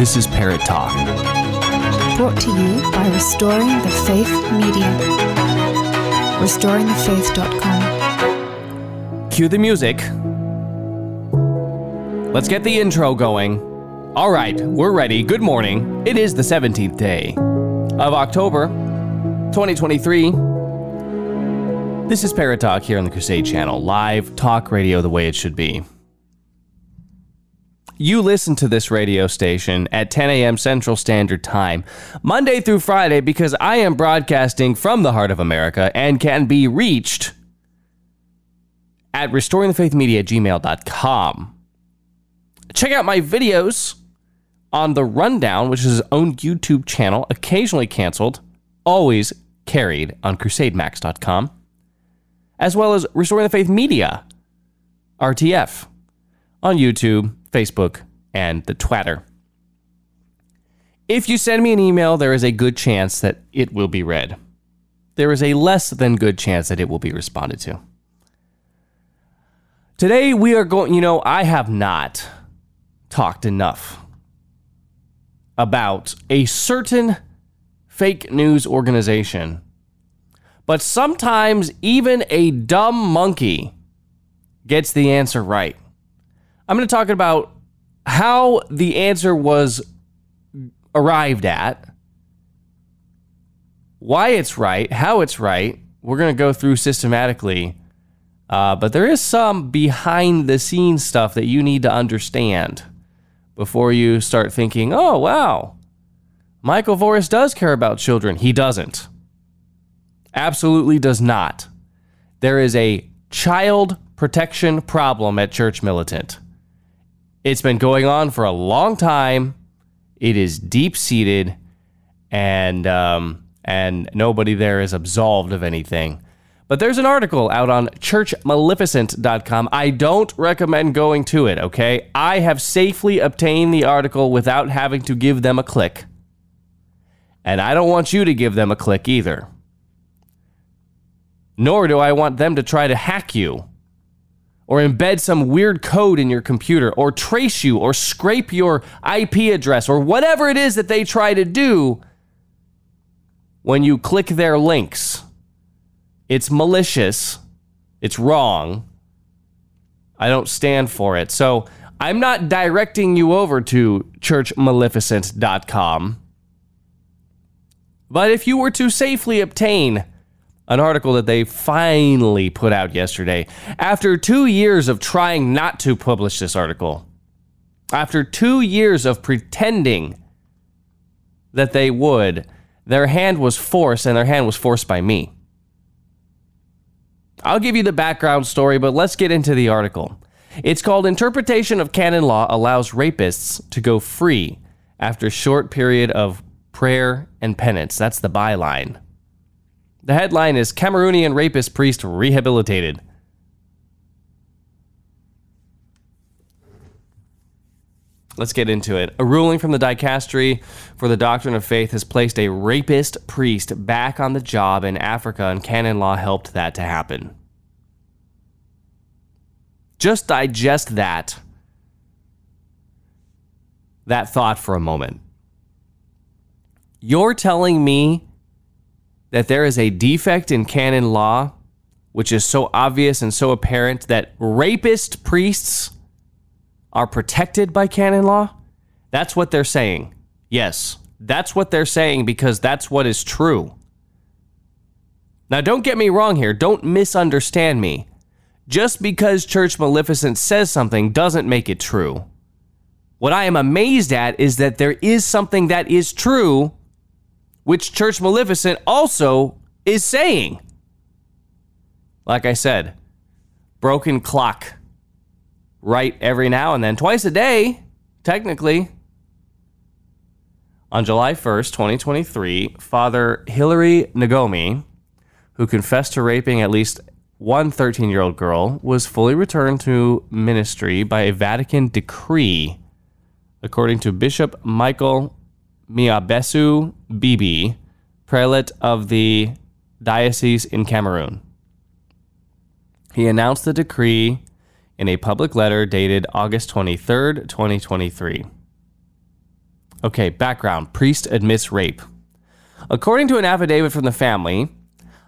This is Parrott Talk. Brought to you by Restoring the Faith Media. RestoringTheFaith.com. Cue the music. Let's get the intro going. All right, we're ready. Good morning. It is the 17th day of October 2023. This is Parrott Talk here on the Crusade Channel, live talk radio the way it should be. You listen to this radio station at 10 a.m. Central Standard Time, Monday through Friday, because I am broadcasting from the heart of America and can be reached at restoringthefaithmedia@gmail.com. Check out my videos on the Rundown, which is his own YouTube channel, occasionally canceled, always carried on crusademax.com, as well as Restoring the Faith Media, RTF, on YouTube, Facebook, and the Twitter. If you send me an email, there is a good chance that it will be read. There is a less than good chance that it will be responded to. Today, we are going, you know, I have not talked enough about a certain fake news organization. But sometimes even a dumb monkey gets the answer right. I'm going to talk about how the answer was arrived at, why it's right, how it's right. We're going to go through systematically. Uh, but there is some behind the scenes stuff that you need to understand before you start thinking, oh, wow, Michael Voris does care about children. He doesn't. Absolutely does not. There is a child protection problem at Church Militant. It's been going on for a long time. It is deep seated, and um, and nobody there is absolved of anything. But there's an article out on churchmaleficent.com. I don't recommend going to it, okay? I have safely obtained the article without having to give them a click. And I don't want you to give them a click either. Nor do I want them to try to hack you or embed some weird code in your computer or trace you or scrape your IP address or whatever it is that they try to do when you click their links. It's malicious. It's wrong. I don't stand for it. So I'm not directing you over to churchmaleficent.com. But if you were to safely obtain an article that they finally put out yesterday, after two years of trying not to publish this article, after two years of pretending that they would, their hand was forced, and their hand was forced by me. I'll give you the background story, but let's get into the article. It's called Interpretation of Canon Law Allows Rapists to Go Free After Short Period of Prayer and Penance. That's the byline. The headline is Cameroonian Rapist Priest Rehabilitated. Let's get into it. A ruling from the dicastery for the doctrine of faith has placed a rapist priest back on the job in Africa, and canon law helped that to happen. Just digest that that thought for a moment. You're telling me that there is a defect in canon law which is so obvious and so apparent that rapist priests are protected by canon law? That's what they're saying. Yes, that's what they're saying because that's what is true. Now, don't get me wrong here. Don't misunderstand me. Just because Church Maleficent says something doesn't make it true. What I am amazed at is that there is something that is true, which Church Maleficent also is saying. Like I said, broken clock right every now and then, twice a day, technically. On July 1st, 2023, Father Hilary Nagomi, who confessed to raping at least one 13 year old girl, was fully returned to ministry by a Vatican decree, according to Bishop Michael Miabesu Bibi, prelate of the diocese in Cameroon. He announced the decree in a public letter dated August 23rd, 2023. Okay, background priest admits rape. According to an affidavit from the family,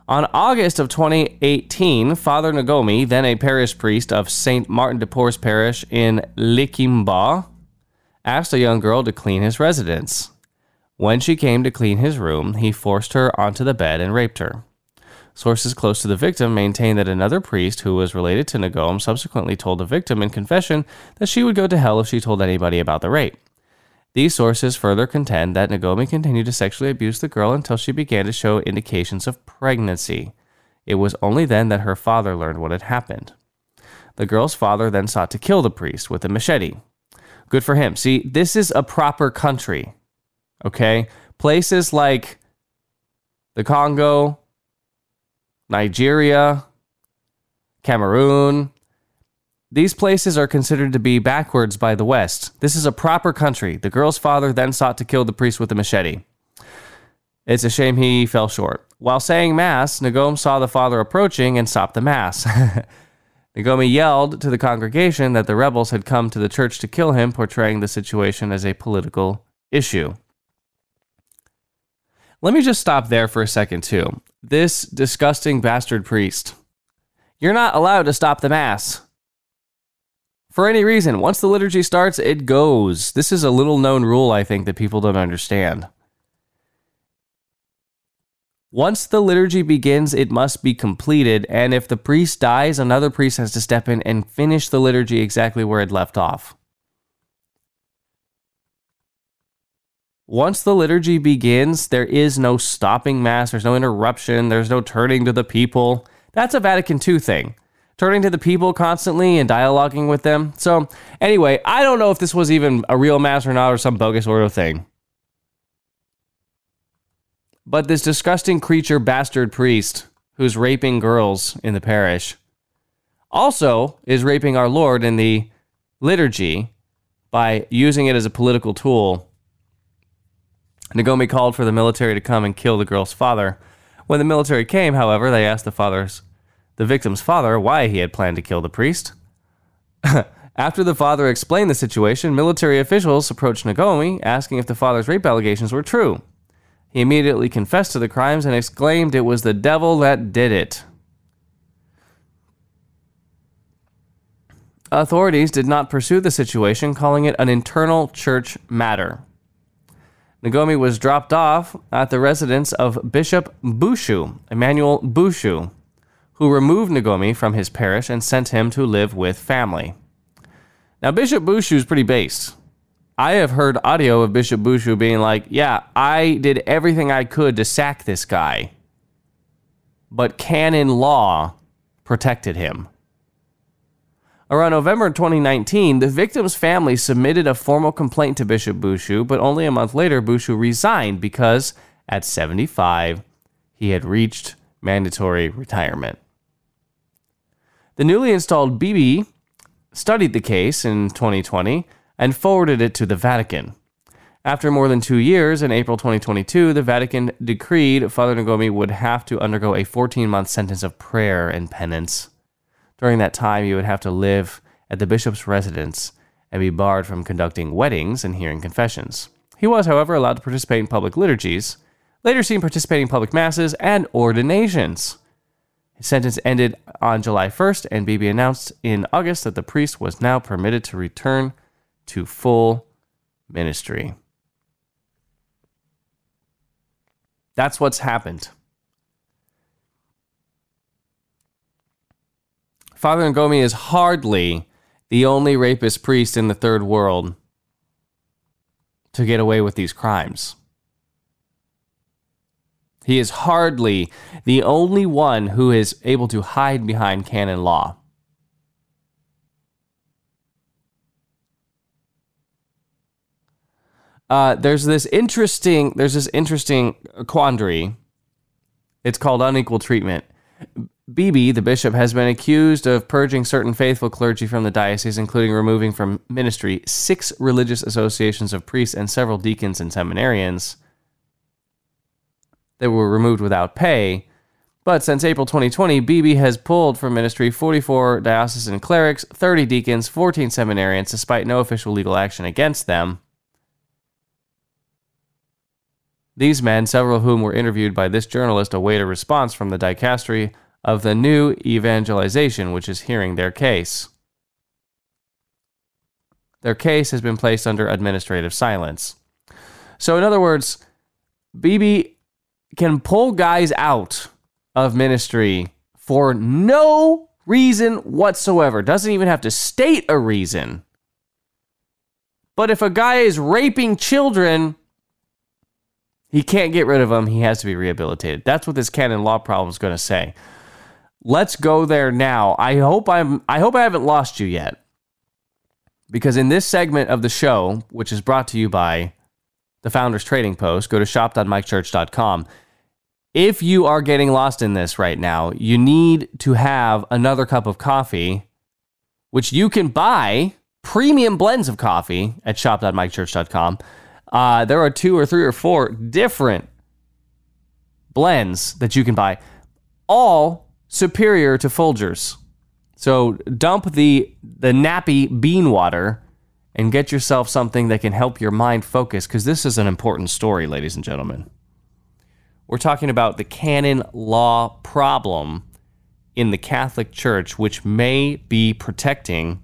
on August of 2018, Father Nagomi, then a parish priest of St. Martin de Porres Parish in Likimba, asked a young girl to clean his residence. When she came to clean his room, he forced her onto the bed and raped her. Sources close to the victim maintain that another priest who was related to Nagom subsequently told the victim in confession that she would go to hell if she told anybody about the rape. These sources further contend that Nagomi continued to sexually abuse the girl until she began to show indications of pregnancy. It was only then that her father learned what had happened. The girl's father then sought to kill the priest with a machete. Good for him. See, this is a proper country. Okay? Places like the Congo, Nigeria, Cameroon, these places are considered to be backwards by the West. This is a proper country. The girl's father then sought to kill the priest with a machete. It's a shame he fell short. While saying Mass, Nagom saw the father approaching and stopped the Mass. Nagomi yelled to the congregation that the rebels had come to the church to kill him, portraying the situation as a political issue. Let me just stop there for a second, too. This disgusting bastard priest. You're not allowed to stop the Mass for any reason. Once the liturgy starts, it goes. This is a little known rule, I think, that people don't understand. Once the liturgy begins, it must be completed, and if the priest dies, another priest has to step in and finish the liturgy exactly where it left off. Once the liturgy begins, there is no stopping Mass, there's no interruption, there's no turning to the people. That's a Vatican II thing turning to the people constantly and dialoguing with them. So, anyway, I don't know if this was even a real mass or not or some bogus ordo thing. But this disgusting creature bastard priest who's raping girls in the parish also is raping our Lord in the liturgy by using it as a political tool. Nagomi called for the military to come and kill the girl's father. When the military came, however, they asked the father's the victim's father why he had planned to kill the priest. After the father explained the situation, military officials approached Nagomi, asking if the father's rape allegations were true. He immediately confessed to the crimes and exclaimed it was the devil that did it. Authorities did not pursue the situation, calling it an internal church matter. Nagomi was dropped off at the residence of Bishop Bushu, Emmanuel Bushu, who removed Nagomi from his parish and sent him to live with family. Now, Bishop Bushu is pretty based. I have heard audio of Bishop Bushu being like, Yeah, I did everything I could to sack this guy, but canon law protected him. Around November 2019, the victim's family submitted a formal complaint to Bishop Bushu, but only a month later, Bushu resigned because at 75, he had reached mandatory retirement. The newly installed Bibi studied the case in 2020 and forwarded it to the Vatican. After more than two years, in April 2022, the Vatican decreed Father Nagomi would have to undergo a 14 month sentence of prayer and penance. During that time, he would have to live at the bishop's residence and be barred from conducting weddings and hearing confessions. He was, however, allowed to participate in public liturgies, later seen participating in public masses and ordinations. His sentence ended on July 1st, and Bibi announced in August that the priest was now permitted to return to full ministry. That's what's happened. Father Nagomi is hardly the only rapist priest in the third world to get away with these crimes. He is hardly the only one who is able to hide behind canon law. Uh, there's this interesting there's this interesting quandary. It's called unequal treatment. Bibi, the bishop, has been accused of purging certain faithful clergy from the diocese, including removing from ministry six religious associations of priests and several deacons and seminarians that were removed without pay. But since April 2020, Bibi has pulled from ministry 44 diocesan clerics, 30 deacons, 14 seminarians, despite no official legal action against them. These men, several of whom were interviewed by this journalist, await a response from the dicastery of the new evangelization, which is hearing their case. Their case has been placed under administrative silence. So, in other words, Bibi can pull guys out of ministry for no reason whatsoever. Doesn't even have to state a reason. But if a guy is raping children, he can't get rid of them. He has to be rehabilitated. That's what this canon law problem is going to say. Let's go there now. I hope I'm I hope I haven't lost you yet. Because in this segment of the show, which is brought to you by the Founders Trading Post, go to shop.mikechurch.com. If you are getting lost in this right now, you need to have another cup of coffee, which you can buy premium blends of coffee at shop.mikechurch.com. Uh, there are two or three or four different blends that you can buy, all superior to Folgers. So dump the the nappy bean water and get yourself something that can help your mind focus because this is an important story, ladies and gentlemen. We're talking about the canon law problem in the Catholic Church, which may be protecting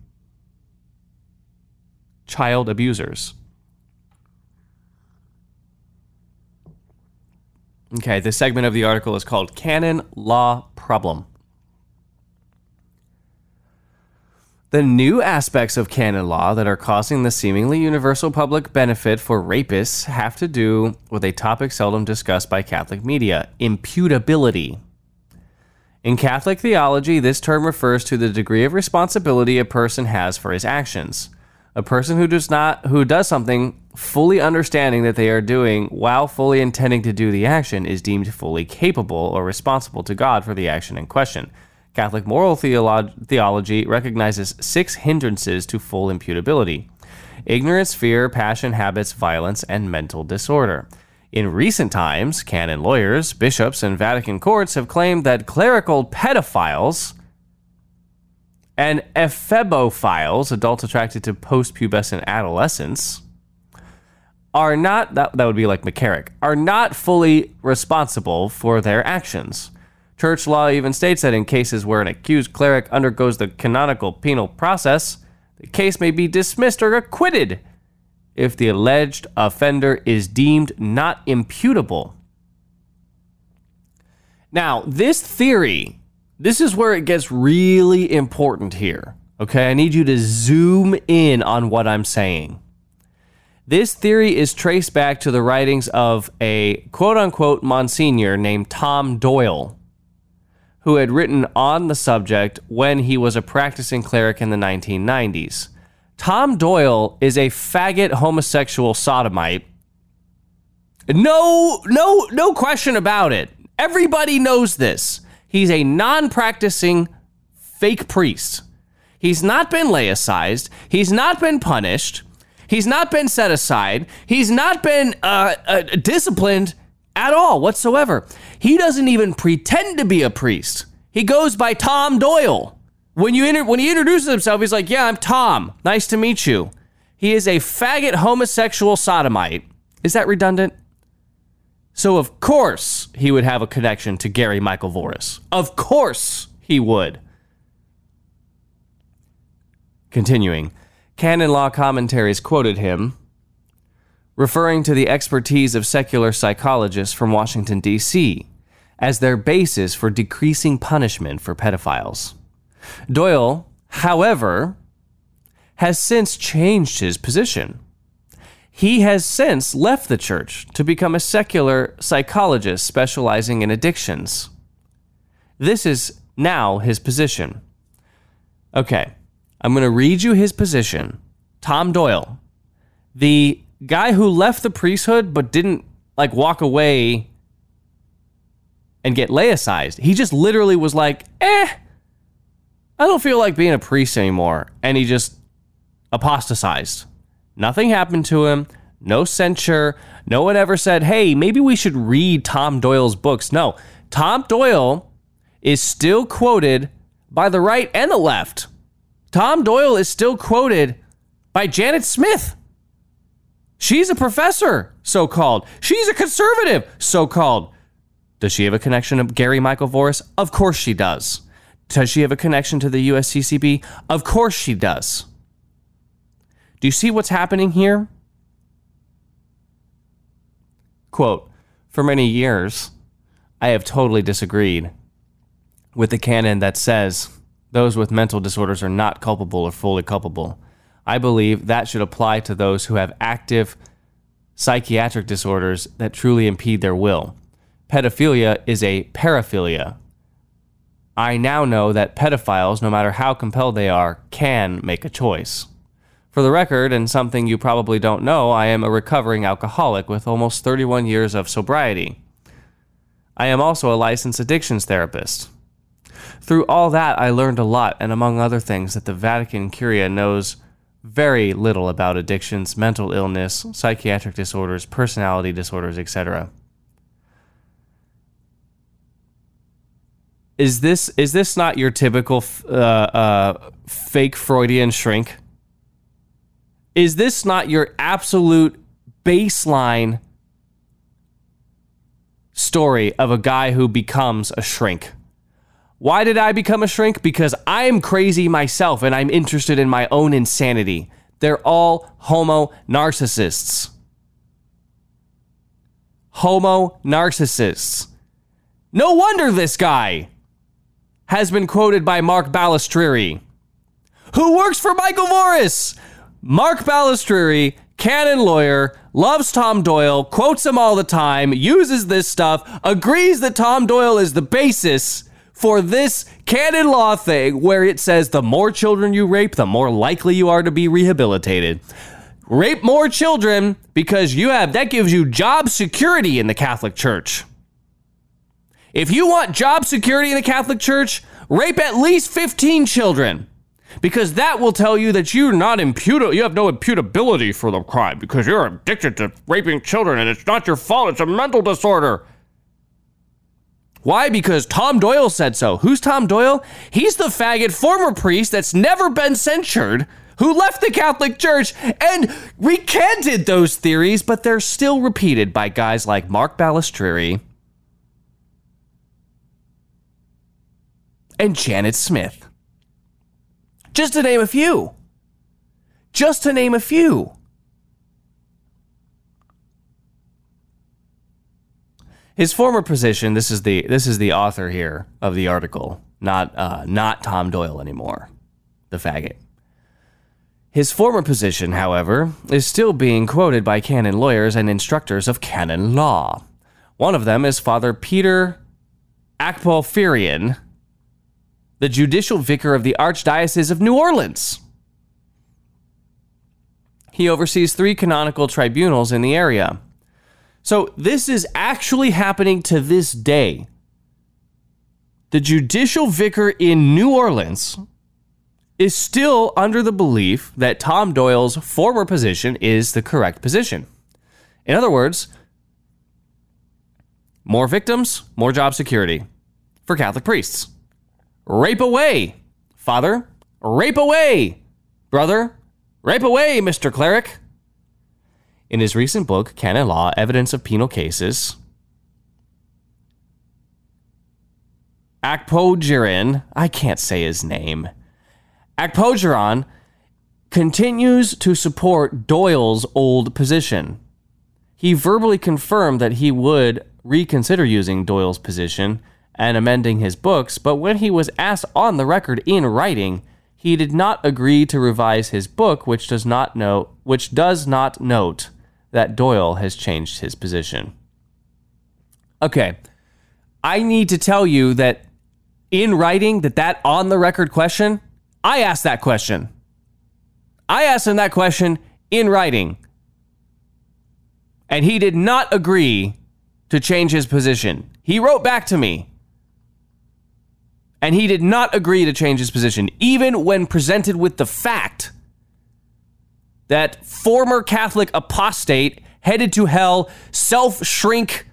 child abusers. Okay, this segment of the article is called Canon Law Problem. The new aspects of canon law that are causing the seemingly universal public benefit for rapists have to do with a topic seldom discussed by Catholic media imputability. In Catholic theology, this term refers to the degree of responsibility a person has for his actions. A person who does not who does something fully understanding that they are doing while fully intending to do the action is deemed fully capable or responsible to God for the action in question. Catholic moral theolo- theology recognizes six hindrances to full imputability ignorance, fear, passion, habits, violence, and mental disorder. In recent times, canon lawyers, bishops, and Vatican courts have claimed that clerical pedophiles and ephebophiles, adults attracted to post-pubescent adolescents, are not that, that would be like McCarrick, are not fully responsible for their actions. Church law even states that in cases where an accused cleric undergoes the canonical penal process, the case may be dismissed or acquitted if the alleged offender is deemed not imputable. Now, this theory, this is where it gets really important here. Okay, I need you to zoom in on what I'm saying. This theory is traced back to the writings of a quote unquote Monsignor named Tom Doyle who had written on the subject when he was a practicing cleric in the 1990s. Tom Doyle is a faggot homosexual sodomite. No, no, no question about it. Everybody knows this. He's a non-practicing fake priest. He's not been laicized. He's not been punished. He's not been set aside. He's not been uh, uh, disciplined at all whatsoever. He doesn't even pretend to be a priest. He goes by Tom Doyle. When you inter- when he introduces himself, he's like, "Yeah, I'm Tom. Nice to meet you." He is a faggot homosexual sodomite. Is that redundant? So of course he would have a connection to Gary Michael Voris. Of course he would. Continuing, canon law commentaries quoted him referring to the expertise of secular psychologists from Washington, D.C., as their basis for decreasing punishment for pedophiles. Doyle, however, has since changed his position. He has since left the church to become a secular psychologist specializing in addictions. This is now his position. Okay, I'm going to read you his position. Tom Doyle, the guy who left the priesthood but didn't like walk away and get laicized. He just literally was like, eh, I don't feel like being a priest anymore. And he just apostatized. Nothing happened to him, no censure. No one ever said, hey, maybe we should read Tom Doyle's books. No, Tom Doyle is still quoted by the right and the left. Tom Doyle is still quoted by Janet Smith. She's a professor, so called. She's a conservative, so called. Does she have a connection to Gary Michael Voris? Of course she does. Does she have a connection to the USCCB? Of course she does. Do you see what's happening here? Quote For many years, I have totally disagreed with the canon that says those with mental disorders are not culpable or fully culpable. I believe that should apply to those who have active psychiatric disorders that truly impede their will. Pedophilia is a paraphilia. I now know that pedophiles, no matter how compelled they are, can make a choice. For the record, and something you probably don't know, I am a recovering alcoholic with almost 31 years of sobriety. I am also a licensed addictions therapist. Through all that, I learned a lot, and among other things, that the Vatican Curia knows very little about addictions, mental illness, psychiatric disorders, personality disorders, etc. Is this is this not your typical uh, uh, fake Freudian shrink? Is this not your absolute baseline story of a guy who becomes a shrink? Why did I become a shrink? Because I'm crazy myself and I'm interested in my own insanity. They're all homo narcissists. Homo narcissists. No wonder this guy has been quoted by Mark Balestrieri, who works for Michael Morris. Mark Balestrieri, canon lawyer, loves Tom Doyle, quotes him all the time, uses this stuff, agrees that Tom Doyle is the basis for this canon law thing where it says the more children you rape, the more likely you are to be rehabilitated. Rape more children because you have that gives you job security in the Catholic Church. If you want job security in the Catholic Church, rape at least 15 children. Because that will tell you that you're not imputable, you have no imputability for the crime because you're addicted to raping children and it's not your fault, it's a mental disorder. Why? Because Tom Doyle said so. Who's Tom Doyle? He's the faggot former priest that's never been censured who left the Catholic Church and recanted those theories, but they're still repeated by guys like Mark Balestrieri and Janet Smith. Just to name a few. Just to name a few. His former position. This is the this is the author here of the article, not uh, not Tom Doyle anymore, the faggot. His former position, however, is still being quoted by canon lawyers and instructors of canon law. One of them is Father Peter Akpoghiran, the judicial vicar of the Archdiocese of New Orleans. He oversees three canonical tribunals in the area so this is actually happening to this day. The judicial vicar in New Orleans is still under the belief that Tom Doyle's former position is the correct position. In other words, more victims, more job security for Catholic priests. Rape away, father. Rape away, brother. Rape away, Mr. Cleric. In his recent book, Canon Law Evidence of Penal Cases, Akpoghiran, I can't say his name, Akpoghiran continues to support Doyle's old position. He verbally confirmed that he would reconsider using Doyle's position and amending his books, but when he was asked on the record in writing, he did not agree to revise his book, which does not know which does not note that Doyle has changed his position. Okay. I need to tell you that in writing that that on the record question, I asked that question. I asked him that question in writing. And he did not agree to change his position. He wrote back to me. And he did not agree to change his position, even when presented with the fact that former Catholic apostate headed to hell, self shrink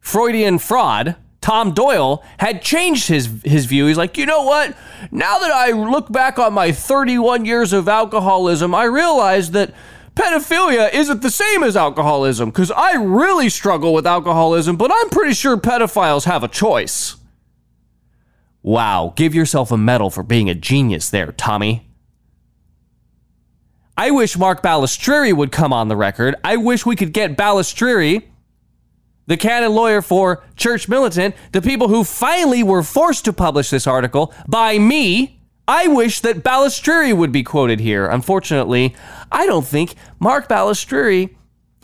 Freudian fraud, Tom Doyle, had changed his, his view. He's like, you know what? Now that I look back on my 31 years of alcoholism, I realize that pedophilia isn't the same as alcoholism because I really struggle with alcoholism, but I'm pretty sure pedophiles have a choice. Wow, give yourself a medal for being a genius there, Tommy. I wish Mark Balestrieri would come on the record. I wish we could get Balestrieri, the canon lawyer for Church Militant, the people who finally were forced to publish this article by me. I wish that Balestrieri would be quoted here. Unfortunately, I don't think Mark Balestrieri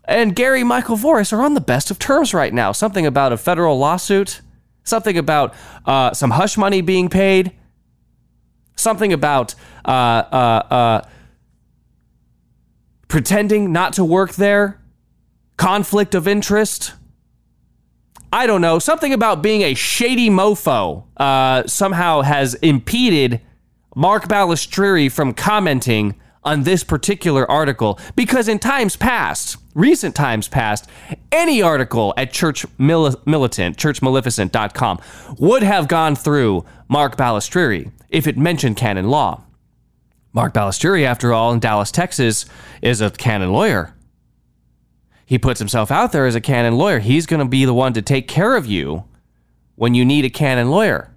and Gary Michael Voris are on the best of terms right now. Something about a federal lawsuit, something about uh, some hush money being paid, something about uh, uh, uh pretending not to work there, conflict of interest. I don't know. Something about being a shady mofo uh, somehow has impeded Mark Balestrieri from commenting on this particular article because in times past, recent times past, any article at Church Mil- Militant, churchmaleficent.com would have gone through Mark Balestrieri if it mentioned canon law. Mark Balestrieri, after all, in Dallas, Texas, is a canon lawyer. He puts himself out there as a canon lawyer. He's going to be the one to take care of you when you need a canon lawyer.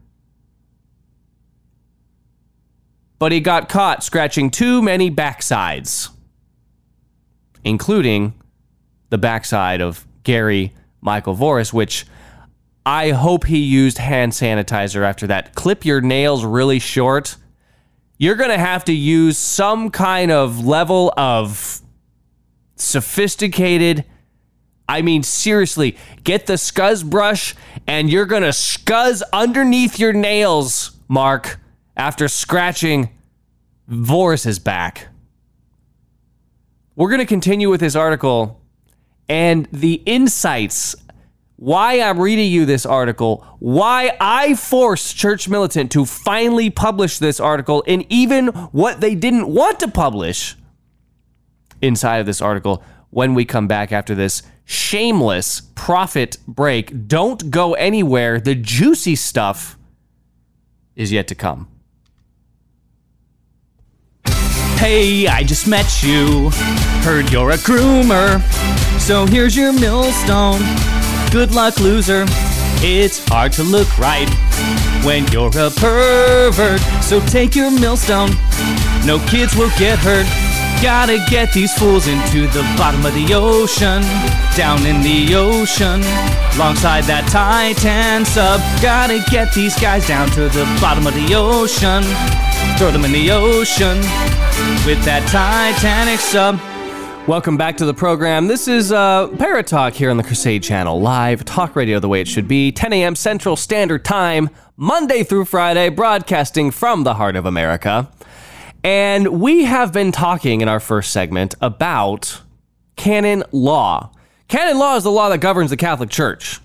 But he got caught scratching too many backsides, including the backside of Gary Michael Voris, which I hope he used hand sanitizer after that. Clip your nails really short you're going to have to use some kind of level of sophisticated. I mean, seriously, get the scuzz brush and you're going to scuzz underneath your nails, Mark, after scratching Voris's back. We're going to continue with this article and the insights why I'm reading you this article, why I forced Church Militant to finally publish this article, and even what they didn't want to publish inside of this article when we come back after this shameless profit break. Don't go anywhere. The juicy stuff is yet to come. Hey, I just met you. Heard you're a groomer. So here's your millstone. Good luck, loser. It's hard to look right when you're a pervert. So take your millstone. No kids will get hurt. Gotta get these fools into the bottom of the ocean. Down in the ocean. Alongside that Titan sub. Gotta get these guys down to the bottom of the ocean. Throw them in the ocean with that Titanic sub. Welcome back to the program. This is uh, Parrott Talk here on the Crusade Channel, live talk radio the way it should be, 10 a.m. Central Standard Time, Monday through Friday, broadcasting from the heart of America. And we have been talking in our first segment about canon law. Canon law is the law that governs the Catholic Church.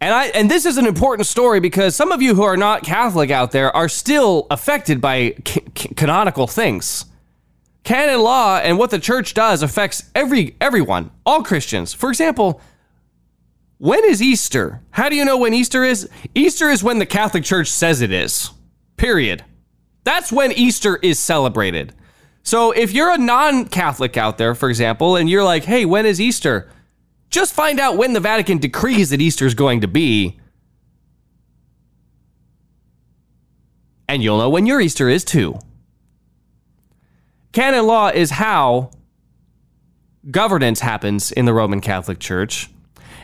And I and this is an important story because some of you who are not Catholic out there are still affected by ca- canonical things. Canon law and what the church does affects every everyone, all Christians. For example, when is Easter? How do you know when Easter is? Easter is when the Catholic Church says it is. Period. That's when Easter is celebrated. So if you're a non-Catholic out there, for example, and you're like, "Hey, when is Easter?" Just find out when the Vatican decrees that Easter is going to be. And you'll know when your Easter is too. Canon law is how governance happens in the Roman Catholic Church.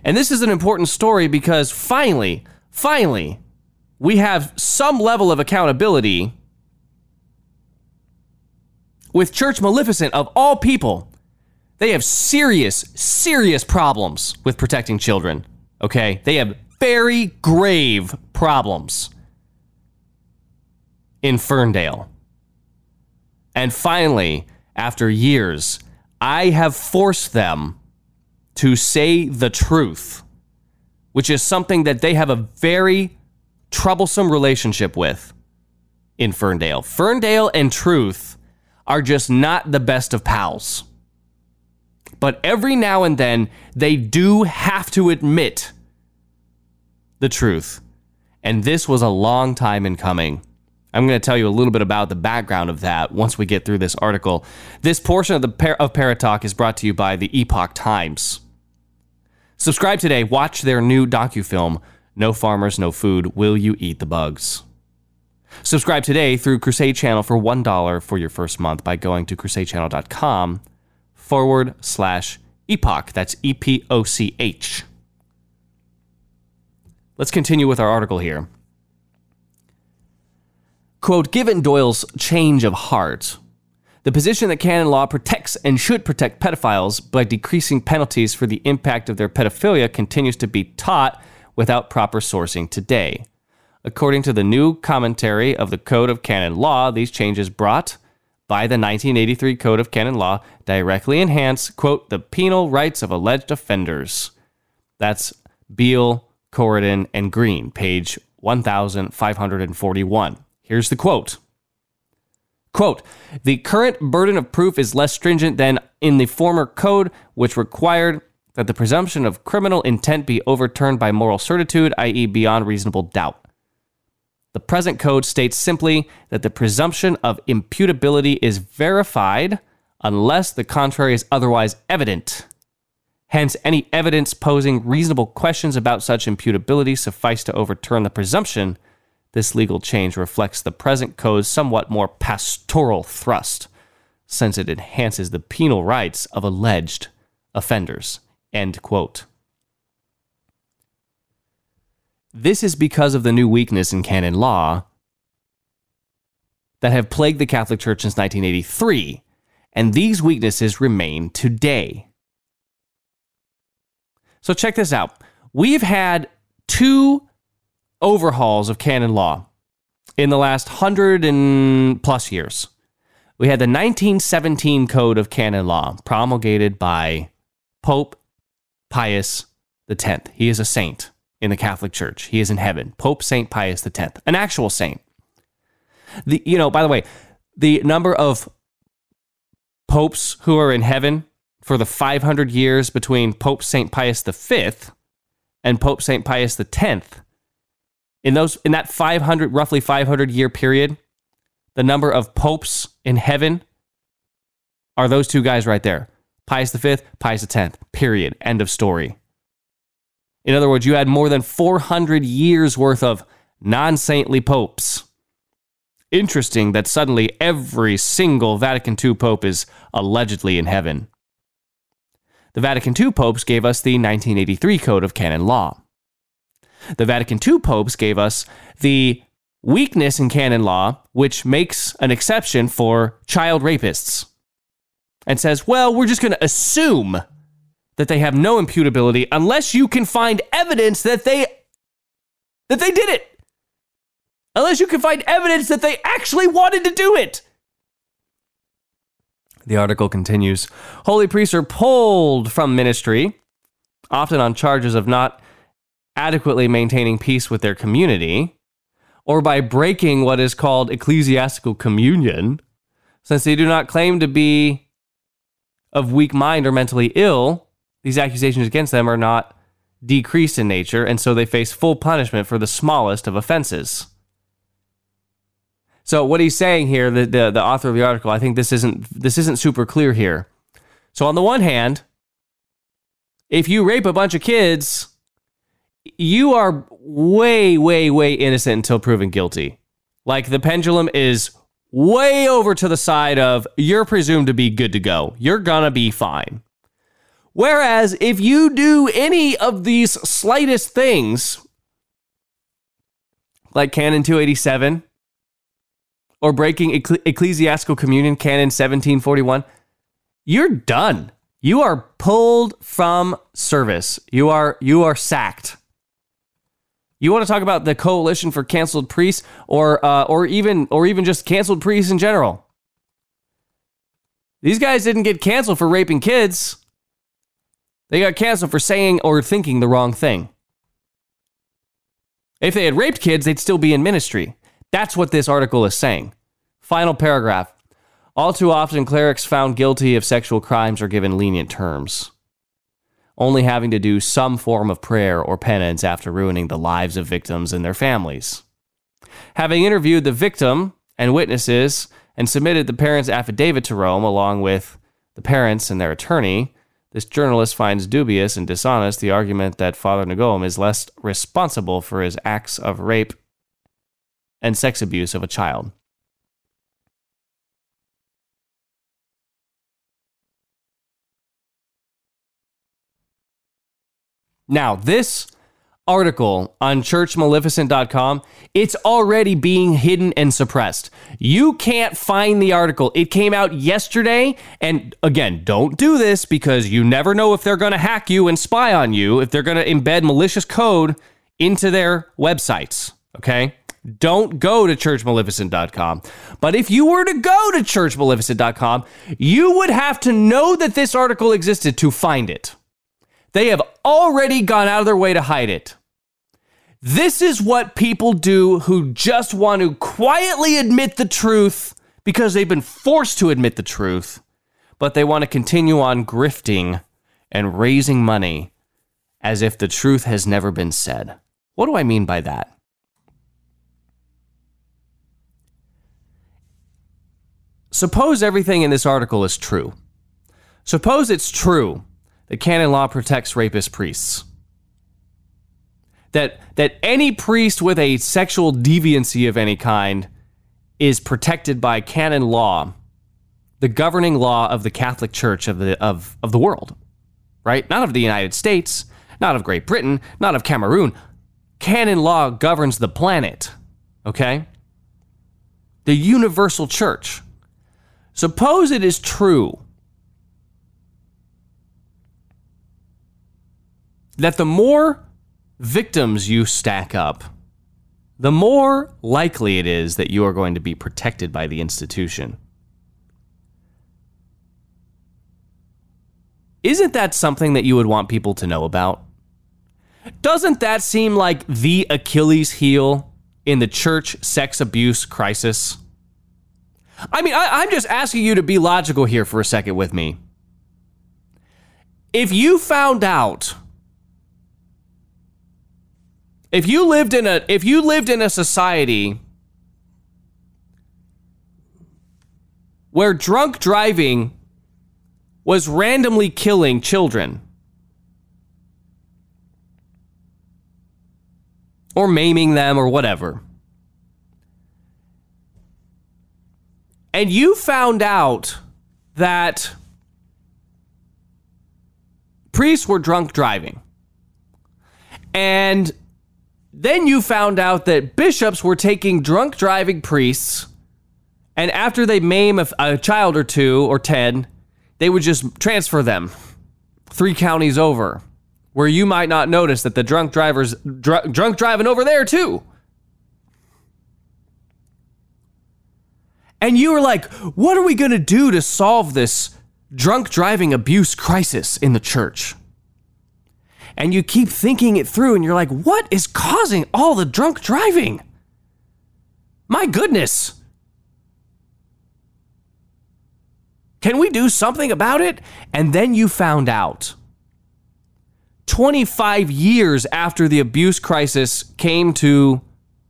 And this is an important story because finally, finally, we have some level of accountability with Church Maleficent of all people. They have serious, serious problems with protecting children. Okay? They have very grave problems in Ferndale. And finally, after years, I have forced them to say the truth, which is something that they have a very troublesome relationship with in Ferndale. Ferndale and truth are just not the best of pals. But every now and then, they do have to admit the truth. And this was a long time in coming. I'm going to tell you a little bit about the background of that once we get through this article. This portion of the Par- of Paratalk is brought to you by the Epoch Times. Subscribe today. Watch their new docufilm, No Farmers, No Food. Will you eat the bugs? Subscribe today through Crusade Channel for $1 for your first month by going to crusadechannel.com forward slash epoch. That's E P O C H. Let's continue with our article here. Quote, given Doyle's change of heart, the position that canon law protects and should protect pedophiles by decreasing penalties for the impact of their pedophilia continues to be taught without proper sourcing today. According to the new commentary of the Code of Canon Law, these changes brought by the 1983 Code of Canon Law directly enhance, quote, the penal rights of alleged offenders. That's Beal, Coriden, and Green, page 1541. Here's the quote. Quote, the current burden of proof is less stringent than in the former code, which required that the presumption of criminal intent be overturned by moral certitude, i.e., beyond reasonable doubt. The present code states simply that the presumption of imputability is verified unless the contrary is otherwise evident. Hence, any evidence posing reasonable questions about such imputability suffice to overturn the presumption. This legal change reflects the present code's somewhat more pastoral thrust, since it enhances the penal rights of alleged offenders. End quote. This is because of the new weakness in canon law that have plagued the Catholic Church since 1983, and these weaknesses remain today. So check this out. We've had two overhauls of canon law in the last hundred and plus years. We had the 1917 Code of Canon Law promulgated by Pope Pius X. He is a saint in the Catholic Church. He is in heaven. Pope St. Pius X, an actual saint. The you know, by the way, the number of popes who are in heaven for the 500 years between Pope St. Pius V and Pope St. Pius X in those in that 500 roughly 500 year period, the number of popes in heaven are those two guys right there. Pius V, Pius X. Period. End of story. In other words, you had more than 400 years worth of non saintly popes. Interesting that suddenly every single Vatican II pope is allegedly in heaven. The Vatican II popes gave us the 1983 Code of Canon Law. The Vatican II popes gave us the weakness in canon law, which makes an exception for child rapists and says, well, we're just going to assume that they have no imputability unless you can find evidence that they that they did it. Unless you can find evidence that they actually wanted to do it. The article continues Holy priests are pulled from ministry, often on charges of not adequately maintaining peace with their community, or by breaking what is called ecclesiastical communion, since they do not claim to be of weak mind or mentally ill. These accusations against them are not decreased in nature, and so they face full punishment for the smallest of offenses. So what he's saying here, the, the, the author of the article, I think this isn't this isn't super clear here. So on the one hand, if you rape a bunch of kids, you are way, way, way innocent until proven guilty. Like the pendulum is way over to the side of you're presumed to be good to go. You're gonna be fine. Whereas if you do any of these slightest things, like Canon 287, or breaking eccle- ecclesiastical communion, Canon 1741, you're done. You are pulled from service. You are you are sacked. You want to talk about the coalition for canceled priests, or uh, or even or even just canceled priests in general? These guys didn't get canceled for raping kids. They got canceled for saying or thinking the wrong thing. If they had raped kids, they'd still be in ministry. That's what this article is saying. Final paragraph. All too often, clerics found guilty of sexual crimes are given lenient terms, only having to do some form of prayer or penance after ruining the lives of victims and their families. Having interviewed the victim and witnesses and submitted the parents' affidavit to Rome along with the parents and their attorney, this journalist finds dubious and dishonest the argument that Father Ngom is less responsible for his acts of rape and sex abuse of a child. Now, this article on churchmaleficent.com, it's already being hidden and suppressed. You can't find the article. It came out yesterday. And again, don't do this because you never know if they're going to hack you and spy on you, if they're going to embed malicious code into their websites. Okay? Don't go to churchmaleficent.com. But if you were to go to churchmaleficent.com, you would have to know that this article existed to find it. They have already gone out of their way to hide it. This is what people do who just want to quietly admit the truth because they've been forced to admit the truth, but they want to continue on grifting and raising money as if the truth has never been said. What do I mean by that? Suppose everything in this article is true. Suppose it's true that canon law protects rapist priests. That that any priest with a sexual deviancy of any kind is protected by canon law, the governing law of the Catholic Church of the of, of the world. Right? Not of the United States, not of Great Britain, not of Cameroon. Canon law governs the planet. Okay? The universal church. Suppose it is true that the more victims you stack up, the more likely it is that you are going to be protected by the institution. Isn't that something that you would want people to know about? Doesn't that seem like the Achilles heel in the church sex abuse crisis? I mean, I, am just asking you to be logical here for a second with me. If you found out if you lived in a if you lived in a society where drunk driving was randomly killing children or maiming them or whatever. And you found out that priests were drunk driving. And then you found out that bishops were taking drunk driving priests, and after they maim a, a child or two or 10, they would just transfer them three counties over, where you might not notice that the drunk driver's dr- drunk driving over there too. And you were like, what are we going to do to solve this drunk driving abuse crisis in the church? And you keep thinking it through and you're like, what is causing all the drunk driving? My goodness. Can we do something about it? And then you found out. 25 years after the abuse crisis came to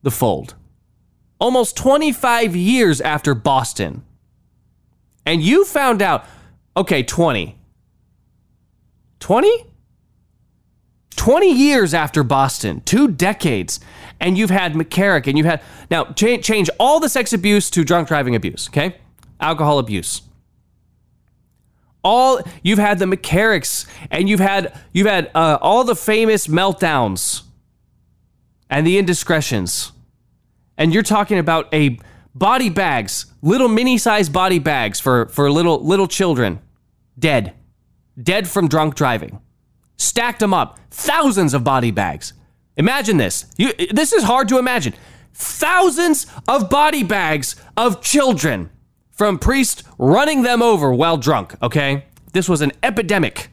the fold, almost 25 years after Boston, and you found out, okay, 20. 20? 20 years after Boston, two decades, and you've had McCarrick and you've had now change, change all the sex abuse to drunk driving abuse, okay? Alcohol abuse. All you've had the McCarricks and you've had you've had uh, all the famous meltdowns and the indiscretions. And you're talking about a body bags, little mini-sized body bags for for little little children dead. Dead from drunk driving stacked them up, thousands of body bags. Imagine this. You, this is hard to imagine. Thousands of body bags of children from priests running them over while drunk, okay? This was an epidemic.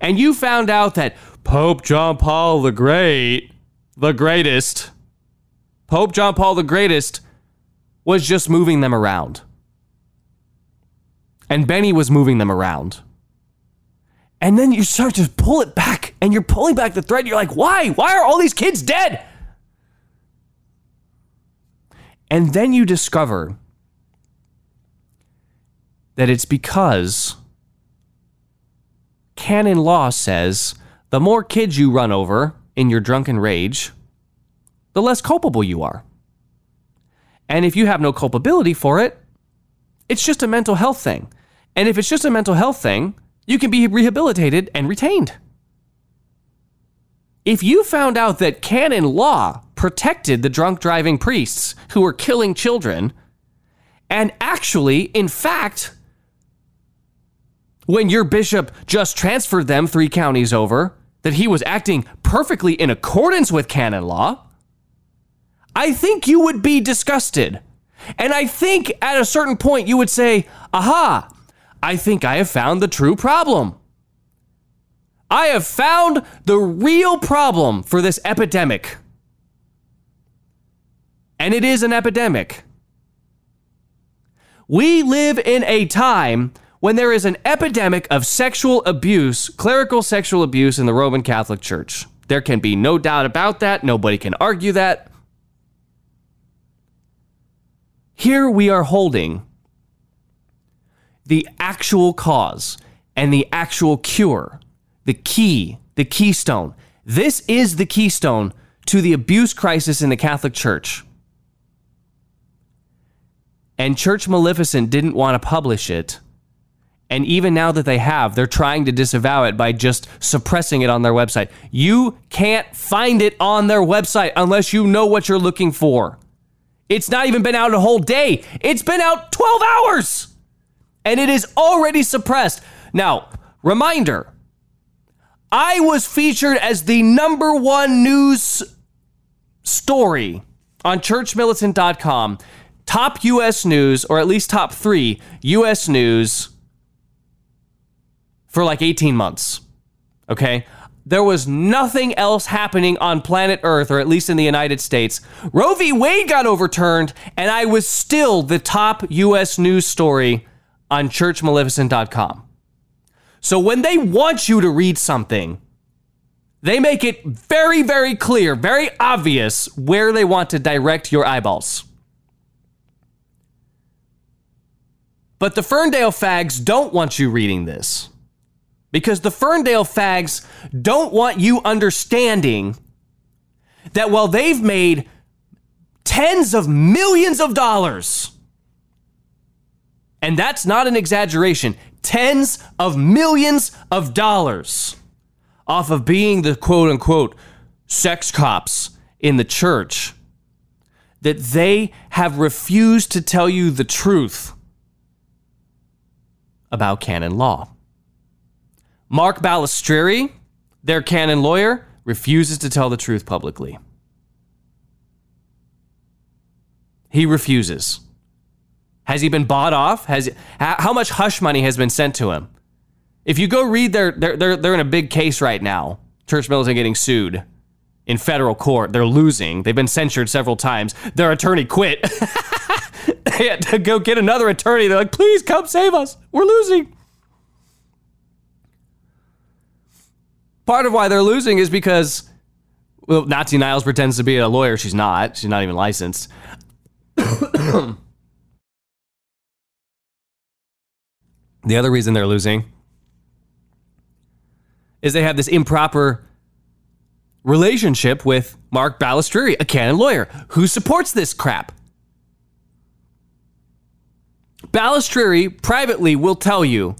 And you found out that Pope John Paul the Great, the greatest, Pope John Paul the Greatest was just moving them around. And Benny was moving them around. And then you start to pull it back and you're pulling back the thread. You're like, why? Why are all these kids dead? And then you discover that it's because canon law says the more kids you run over in your drunken rage, the less culpable you are. And if you have no culpability for it, it's just a mental health thing. And if it's just a mental health thing, you can be rehabilitated and retained. If you found out that canon law protected the drunk driving priests who were killing children, and actually, in fact, when your bishop just transferred them three counties over, that he was acting perfectly in accordance with canon law, I think you would be disgusted. And I think at a certain point you would say, aha, I think I have found the true problem. I have found the real problem for this epidemic. And it is an epidemic. We live in a time when there is an epidemic of sexual abuse, clerical sexual abuse in the Roman Catholic Church. There can be no doubt about that. Nobody can argue that. Here we are holding the actual cause and the actual cure, the key, the keystone. This is the keystone to the abuse crisis in the Catholic Church. And Church Maleficent didn't want to publish it. And even now that they have, they're trying to disavow it by just suppressing it on their website. You can't find it on their website unless you know what you're looking for. It's not even been out a whole day, it's been out 12 hours and it is already suppressed. Now, reminder I was featured as the number one news story on churchmilitant.com, top US news, or at least top three US news for like 18 months. Okay? There was nothing else happening on planet Earth, or at least in the United States. Roe v. Wade got overturned, and I was still the top US news story on churchmaleficent.com. So when they want you to read something, they make it very, very clear, very obvious where they want to direct your eyeballs. But the Ferndale fags don't want you reading this because the Ferndale fags don't want you understanding that while they've made tens of millions of dollars and that's not an exaggeration, tens of millions of dollars off of being the quote unquote sex cops in the church, that they have refused to tell you the truth about canon law. Mark Balestrieri, their canon lawyer, refuses to tell the truth publicly. He refuses. Has he been bought off? Has how much hush money has been sent to him? If you go read their they're they're, they're in a big case right now. Church Militant getting sued in federal court. They're losing. They've been censured several times. Their attorney quit. they had to go get another attorney. They're like, please come save us. We're losing. Part of why they're losing is because well, Nazi Niles pretends to be a lawyer. She's not. She's not even licensed. The other reason they're losing is they have this improper relationship with Mark Balestrieri, a canon lawyer, who supports this crap. Balestrieri privately will tell you,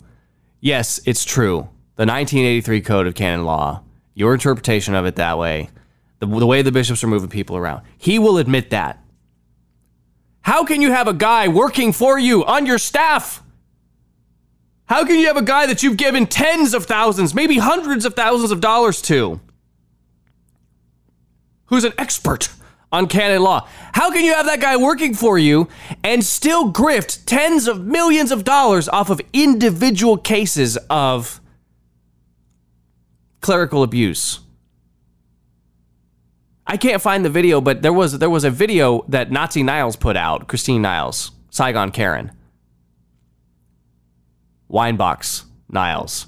yes, it's true. The 1983 Code of Canon Law, your interpretation of it that way, the, the way the bishops are moving people around, he will admit that. How can you have a guy working for you on your staff how can you have a guy that you've given tens of thousands, maybe hundreds of thousands of dollars to, who's an expert on canon law? How can you have that guy working for you and still grift tens of millions of dollars off of individual cases of clerical abuse? I can't find the video, but there was there was a video that Nazi Niles put out, Christine Niles, Saigon Karen Winebox, Niles.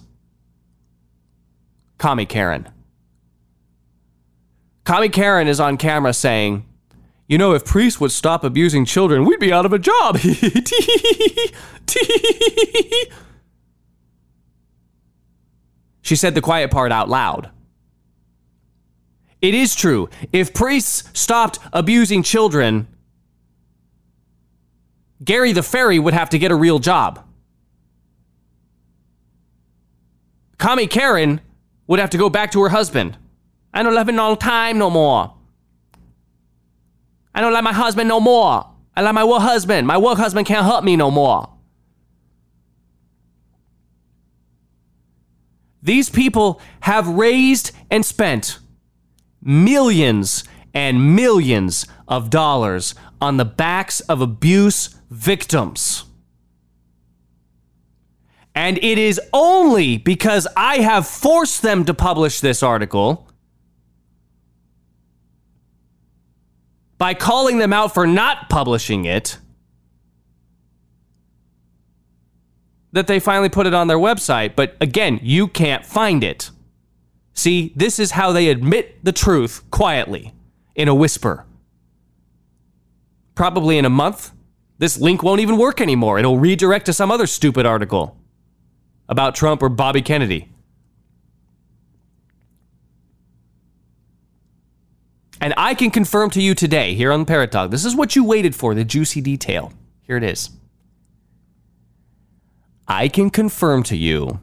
Kami Karen. Kami Karen is on camera saying, You know, if priests would stop abusing children, we'd be out of a job. she said the quiet part out loud. It is true. If priests stopped abusing children, Gary the fairy would have to get a real job. Kami Karen would have to go back to her husband. I don't love him all time no more. I don't like my husband no more. I like my work husband. My work husband can't hurt me no more. These people have raised and spent millions and millions of dollars on the backs of abuse victims. And it is only because I have forced them to publish this article by calling them out for not publishing it that they finally put it on their website. But again, you can't find it. See, this is how they admit the truth quietly, in a whisper. Probably in a month, this link won't even work anymore. It'll redirect to some other stupid article about Trump or Bobby Kennedy. And I can confirm to you today here on Parrott Talk, this is what you waited for the juicy detail. Here it is. I can confirm to you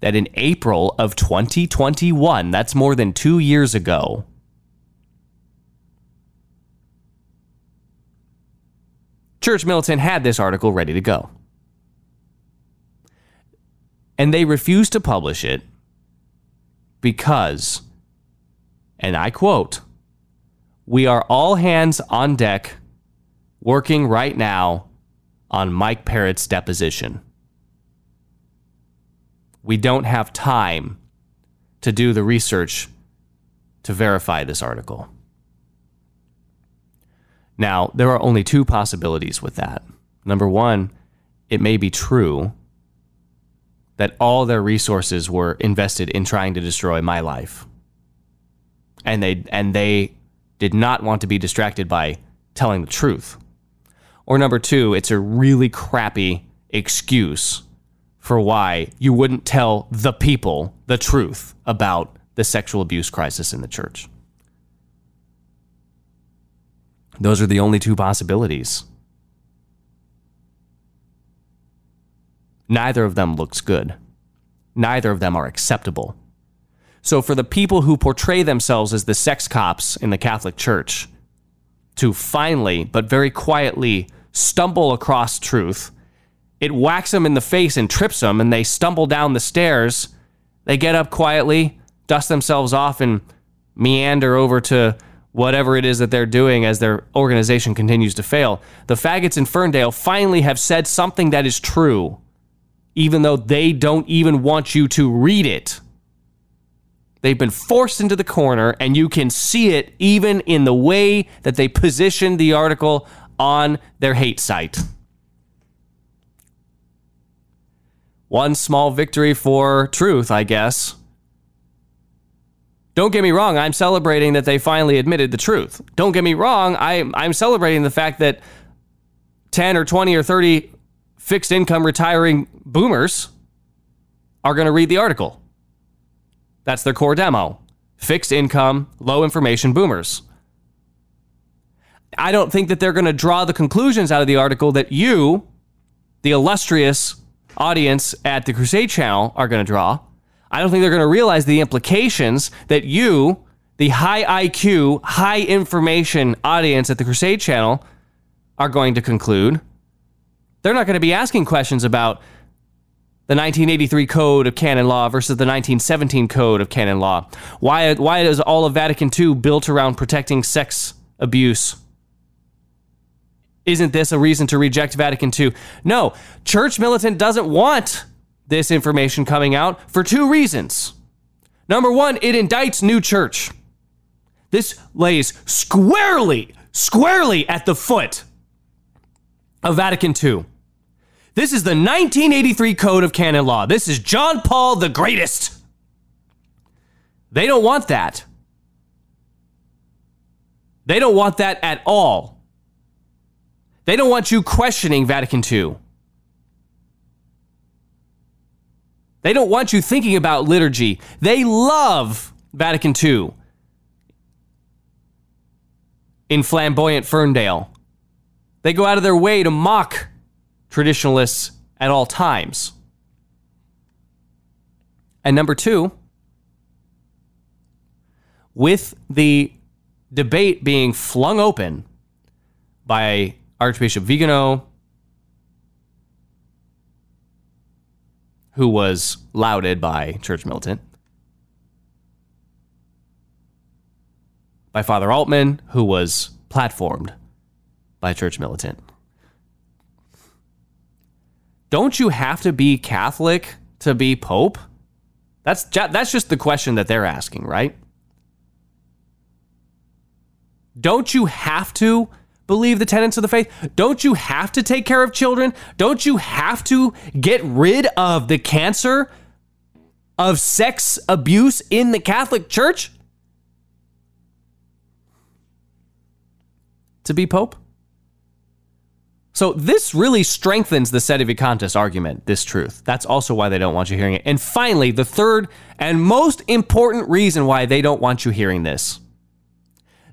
that in April of 2021, that's more than two years ago, Church Militant had this article ready to go and they refused to publish it because, and I quote, we are all hands on deck working right now on Mike Parrott's deposition. We don't have time to do the research to verify this article. Now, there are only two possibilities with that. Number one, it may be true that all their resources were invested in trying to destroy my life. And they and they did not want to be distracted by telling the truth. Or number 2, it's a really crappy excuse for why you wouldn't tell the people the truth about the sexual abuse crisis in the church. Those are the only two possibilities. Neither of them looks good. Neither of them are acceptable. So, for the people who portray themselves as the sex cops in the Catholic Church to finally, but very quietly, stumble across truth, it whacks them in the face and trips them, and they stumble down the stairs. They get up quietly, dust themselves off, and meander over to whatever it is that they're doing as their organization continues to fail. The faggots in Ferndale finally have said something that is true even though they don't even want you to read it. They've been forced into the corner, and you can see it even in the way that they positioned the article on their hate site. One small victory for truth, I guess. Don't get me wrong, I'm celebrating that they finally admitted the truth. Don't get me wrong, I, I'm celebrating the fact that 10 or 20 or 30 fixed income retiring boomers are going to read the article. That's their core demo. Fixed income, low information boomers. I don't think that they're going to draw the conclusions out of the article that you, the illustrious audience at the Crusade channel, are going to draw. I don't think they're going to realize the implications that you, the high IQ, high information audience at the Crusade channel, are going to conclude. They're not going to be asking questions about the 1983 Code of Canon Law versus the 1917 Code of Canon Law. Why, why is all of Vatican II built around protecting sex abuse? Isn't this a reason to reject Vatican II? No, Church Militant doesn't want this information coming out for two reasons. Number one, it indicts New Church. This lays squarely, squarely at the foot of Vatican II. This is the 1983 Code of Canon Law. This is John Paul the Greatest. They don't want that. They don't want that at all. They don't want you questioning Vatican II. They don't want you thinking about liturgy. They love Vatican II in flamboyant Ferndale. They go out of their way to mock traditionalists at all times. And number two, with the debate being flung open by Archbishop Vigano, who was lauded by Church Militant, by Father Altman, who was platformed by Church Militant. Don't you have to be Catholic to be Pope? That's that's just the question that they're asking, right? Don't you have to believe the tenets of the faith? Don't you have to take care of children? Don't you have to get rid of the cancer of sex abuse in the Catholic Church to be Pope? So this really strengthens the sedevacantist argument, this truth. That's also why they don't want you hearing it. And finally, the third and most important reason why they don't want you hearing this.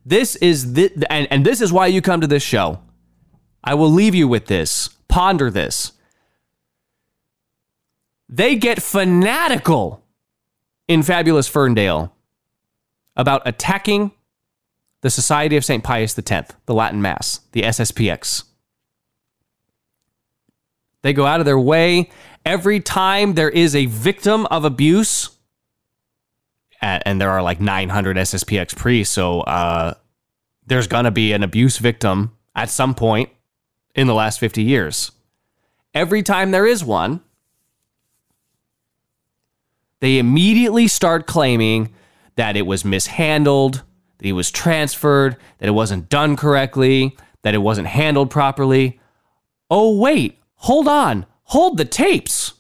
This is the, and, and this is why you come to this show. I will leave you with this. Ponder this. They get fanatical in Fabulous Ferndale about attacking the Society of St. Pius X, the Latin Mass, the SSPX. They go out of their way every time there is a victim of abuse. And there are like 900 SSPX priests, so uh, there's gonna be an abuse victim at some point in the last 50 years. Every time there is one, they immediately start claiming that it was mishandled, that he was transferred, that it wasn't done correctly, that it wasn't handled properly. Oh, wait, hold on, hold the tapes.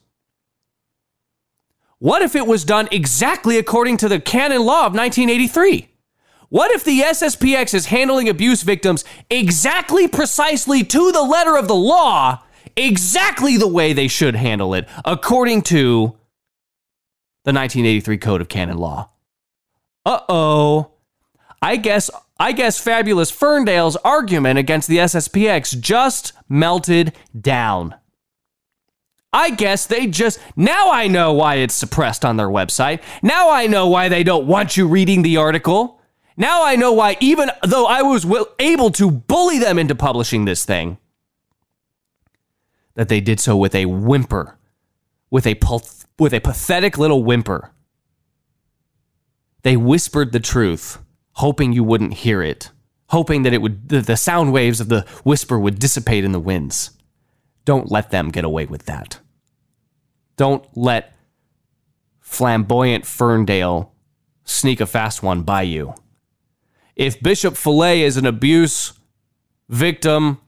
What if it was done exactly according to the canon law of 1983? What if the SSPX is handling abuse victims exactly precisely to the letter of the law, exactly the way they should handle it, according to the 1983 Code of Canon Law? Uh oh. I guess I guess Fabulous Ferndale's argument against the SSPX just melted down. I guess they just. Now I know why it's suppressed on their website. Now I know why they don't want you reading the article. Now I know why, even though I was able to bully them into publishing this thing, that they did so with a whimper, with a, with a pathetic little whimper. They whispered the truth hoping you wouldn't hear it, hoping that it would the, the sound waves of the whisper would dissipate in the winds. Don't let them get away with that. Don't let flamboyant Ferndale sneak a fast one by you. If Bishop Fellay is an abuse victim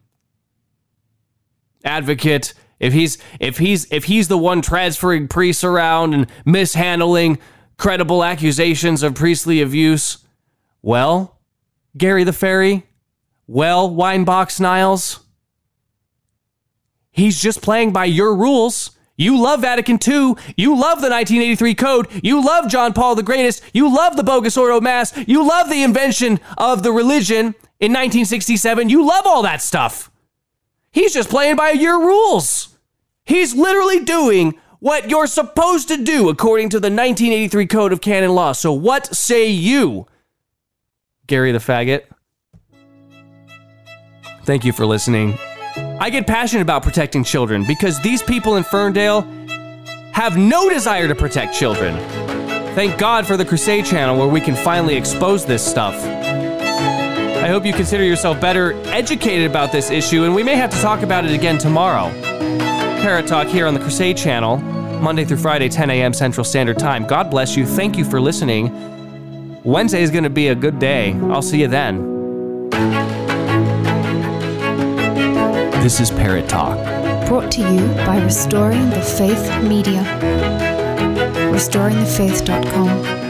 advocate, if he's if he's if he's the one transferring priests around and mishandling credible accusations of priestly abuse, well, Gary the Fairy? Well, Winebox Niles? He's just playing by your rules. You love Vatican II. You love the 1983 Code. You love John Paul the Greatest. You love the bogus Ordo Mass. You love the invention of the religion in 1967. You love all that stuff. He's just playing by your rules. He's literally doing what you're supposed to do according to the 1983 Code of Canon Law. So, what say you? Gary the Faggot. Thank you for listening. I get passionate about protecting children because these people in Ferndale have no desire to protect children. Thank God for the Crusade channel where we can finally expose this stuff. I hope you consider yourself better educated about this issue, and we may have to talk about it again tomorrow. Parrott Talk here on the Crusade channel, Monday through Friday, 10 a.m. Central Standard Time. God bless you. Thank you for listening. Wednesday is going to be a good day. I'll see you then. This is Parrott Talk. Brought to you by Restoring the Faith Media. RestoringTheFaith.com.